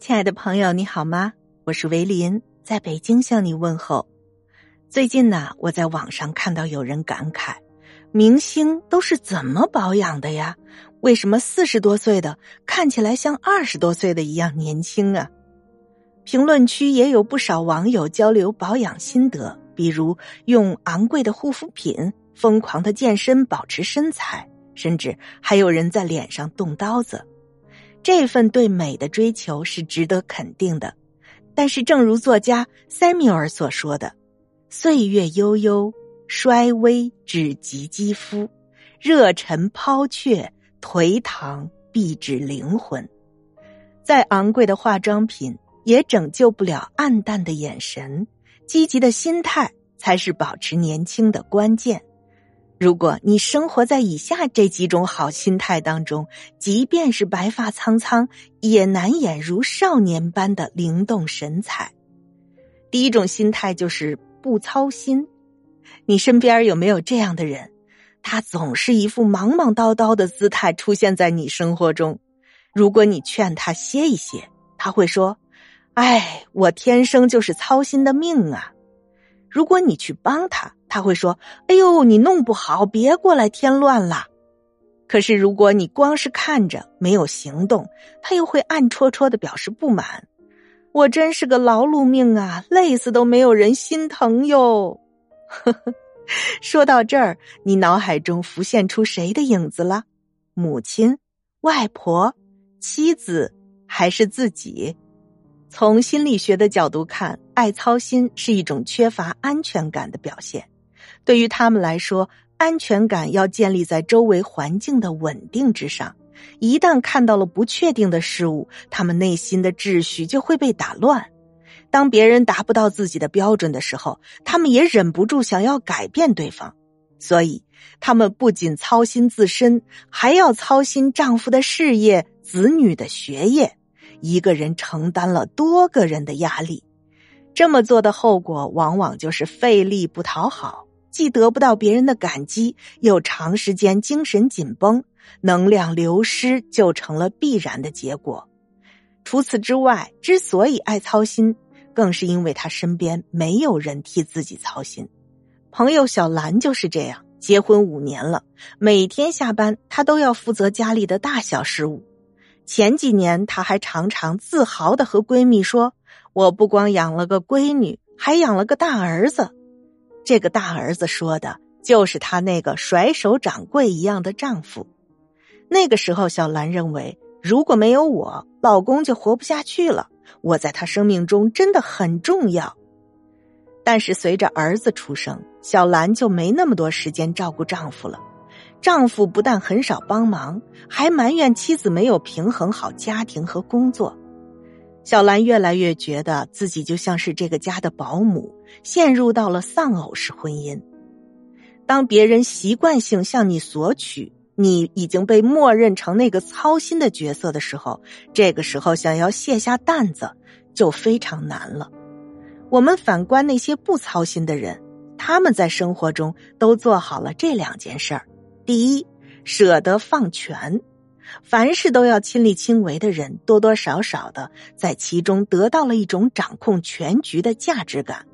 亲爱的朋友，你好吗？我是维林，在北京向你问候。最近呢，我在网上看到有人感慨：明星都是怎么保养的呀？为什么四十多岁的看起来像二十多岁的一样年轻啊？评论区也有不少网友交流保养心得，比如用昂贵的护肤品、疯狂的健身保持身材，甚至还有人在脸上动刀子。这份对美的追求是值得肯定的，但是正如作家塞缪尔所说的：“岁月悠悠，衰微只及肌肤；热忱抛却，颓唐必指灵魂。”再昂贵的化妆品也拯救不了暗淡的眼神，积极的心态才是保持年轻的关键。如果你生活在以下这几种好心态当中，即便是白发苍苍，也难掩如少年般的灵动神采。第一种心态就是不操心。你身边有没有这样的人？他总是一副忙忙叨叨的姿态出现在你生活中。如果你劝他歇一歇，他会说：“哎，我天生就是操心的命啊。”如果你去帮他，他会说：“哎呦，你弄不好，别过来添乱了。”可是如果你光是看着没有行动，他又会暗戳戳的表示不满。我真是个劳碌命啊，累死都没有人心疼哟。说到这儿，你脑海中浮现出谁的影子了？母亲、外婆、妻子，还是自己？从心理学的角度看，爱操心是一种缺乏安全感的表现。对于他们来说，安全感要建立在周围环境的稳定之上。一旦看到了不确定的事物，他们内心的秩序就会被打乱。当别人达不到自己的标准的时候，他们也忍不住想要改变对方。所以，他们不仅操心自身，还要操心丈夫的事业、子女的学业。一个人承担了多个人的压力，这么做的后果往往就是费力不讨好，既得不到别人的感激，又长时间精神紧绷，能量流失就成了必然的结果。除此之外，之所以爱操心，更是因为他身边没有人替自己操心。朋友小兰就是这样，结婚五年了，每天下班她都要负责家里的大小事务。前几年，她还常常自豪的和闺蜜说：“我不光养了个闺女，还养了个大儿子。”这个大儿子说的就是她那个甩手掌柜一样的丈夫。那个时候，小兰认为，如果没有我，老公就活不下去了。我在他生命中真的很重要。但是随着儿子出生，小兰就没那么多时间照顾丈夫了。丈夫不但很少帮忙，还埋怨妻子没有平衡好家庭和工作。小兰越来越觉得自己就像是这个家的保姆，陷入到了丧偶式婚姻。当别人习惯性向你索取，你已经被默认成那个操心的角色的时候，这个时候想要卸下担子就非常难了。我们反观那些不操心的人，他们在生活中都做好了这两件事儿。第一，舍得放权，凡事都要亲力亲为的人，多多少少的在其中得到了一种掌控全局的价值感。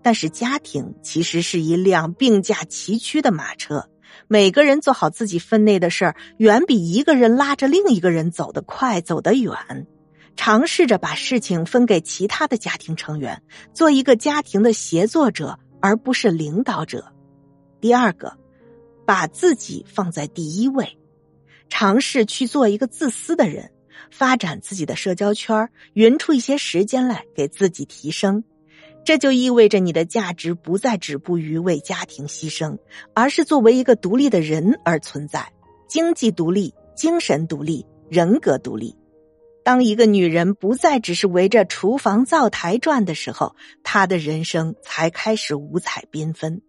但是，家庭其实是一辆并驾齐驱的马车，每个人做好自己分内的事儿，远比一个人拉着另一个人走得快、走得远。尝试着把事情分给其他的家庭成员，做一个家庭的协作者，而不是领导者。第二个。把自己放在第一位，尝试去做一个自私的人，发展自己的社交圈，匀出一些时间来给自己提升。这就意味着你的价值不再止步于为家庭牺牲，而是作为一个独立的人而存在，经济独立、精神独立、人格独立。当一个女人不再只是围着厨房灶台转的时候，她的人生才开始五彩缤纷。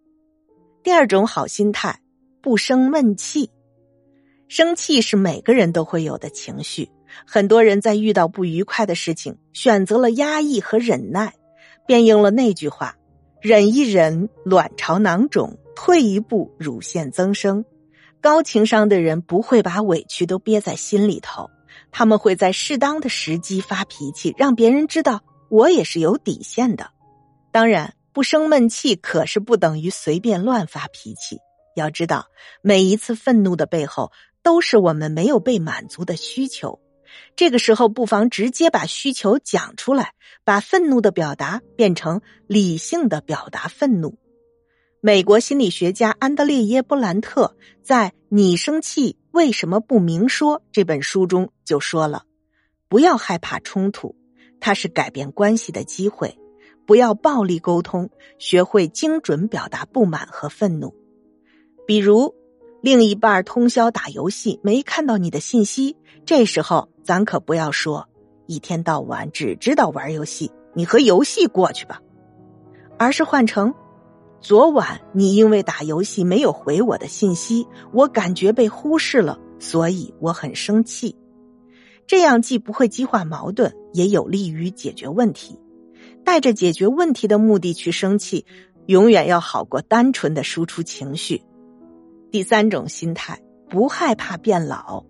第二种好心态。不生闷气，生气是每个人都会有的情绪。很多人在遇到不愉快的事情，选择了压抑和忍耐，便应了那句话：“忍一忍，卵巢囊肿；退一步，乳腺增生。”高情商的人不会把委屈都憋在心里头，他们会在适当的时机发脾气，让别人知道我也是有底线的。当然，不生闷气可是不等于随便乱发脾气。要知道，每一次愤怒的背后，都是我们没有被满足的需求。这个时候，不妨直接把需求讲出来，把愤怒的表达变成理性的表达愤怒。美国心理学家安德烈耶·布兰特在《你生气为什么不明说》这本书中就说了：“不要害怕冲突，它是改变关系的机会；不要暴力沟通，学会精准表达不满和愤怒。比如，另一半通宵打游戏，没看到你的信息，这时候咱可不要说一天到晚只知道玩游戏，你和游戏过去吧，而是换成。”昨晚你因为打游戏没有回我的信息，我感觉被忽视了，所以我很生气。这样既不会激化矛盾，也有利于解决问题。带着解决问题的目的去生气，永远要好过单纯的输出情绪。第三种心态，不害怕变老。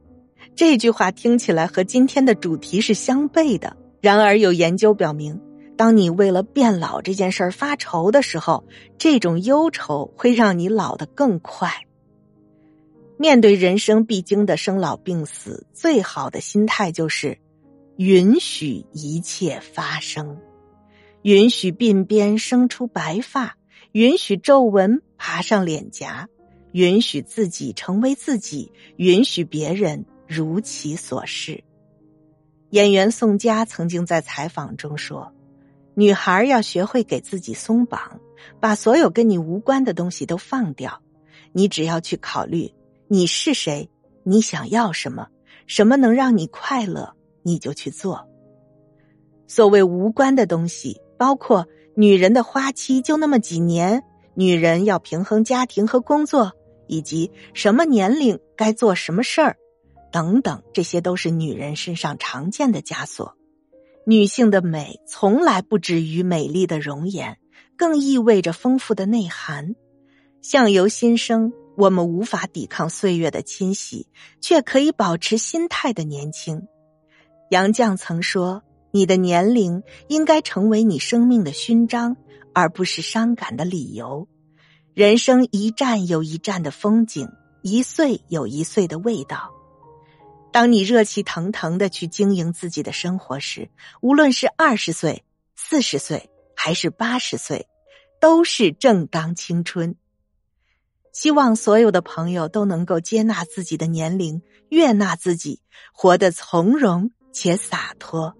这句话听起来和今天的主题是相悖的，然而有研究表明。当你为了变老这件事儿发愁的时候，这种忧愁会让你老得更快。面对人生必经的生老病死，最好的心态就是允许一切发生，允许鬓边生出白发，允许皱纹爬上脸颊，允许自己成为自己，允许别人如其所是。演员宋佳曾经在采访中说。女孩要学会给自己松绑，把所有跟你无关的东西都放掉。你只要去考虑你是谁，你想要什么，什么能让你快乐，你就去做。所谓无关的东西，包括女人的花期就那么几年，女人要平衡家庭和工作，以及什么年龄该做什么事儿，等等，这些都是女人身上常见的枷锁。女性的美从来不止于美丽的容颜，更意味着丰富的内涵。相由心生，我们无法抵抗岁月的侵袭，却可以保持心态的年轻。杨绛曾说：“你的年龄应该成为你生命的勋章，而不是伤感的理由。人生一站有一站的风景，一岁有一岁的味道。”当你热气腾腾的去经营自己的生活时，无论是二十岁、四十岁还是八十岁，都是正当青春。希望所有的朋友都能够接纳自己的年龄，悦纳自己，活得从容且洒脱。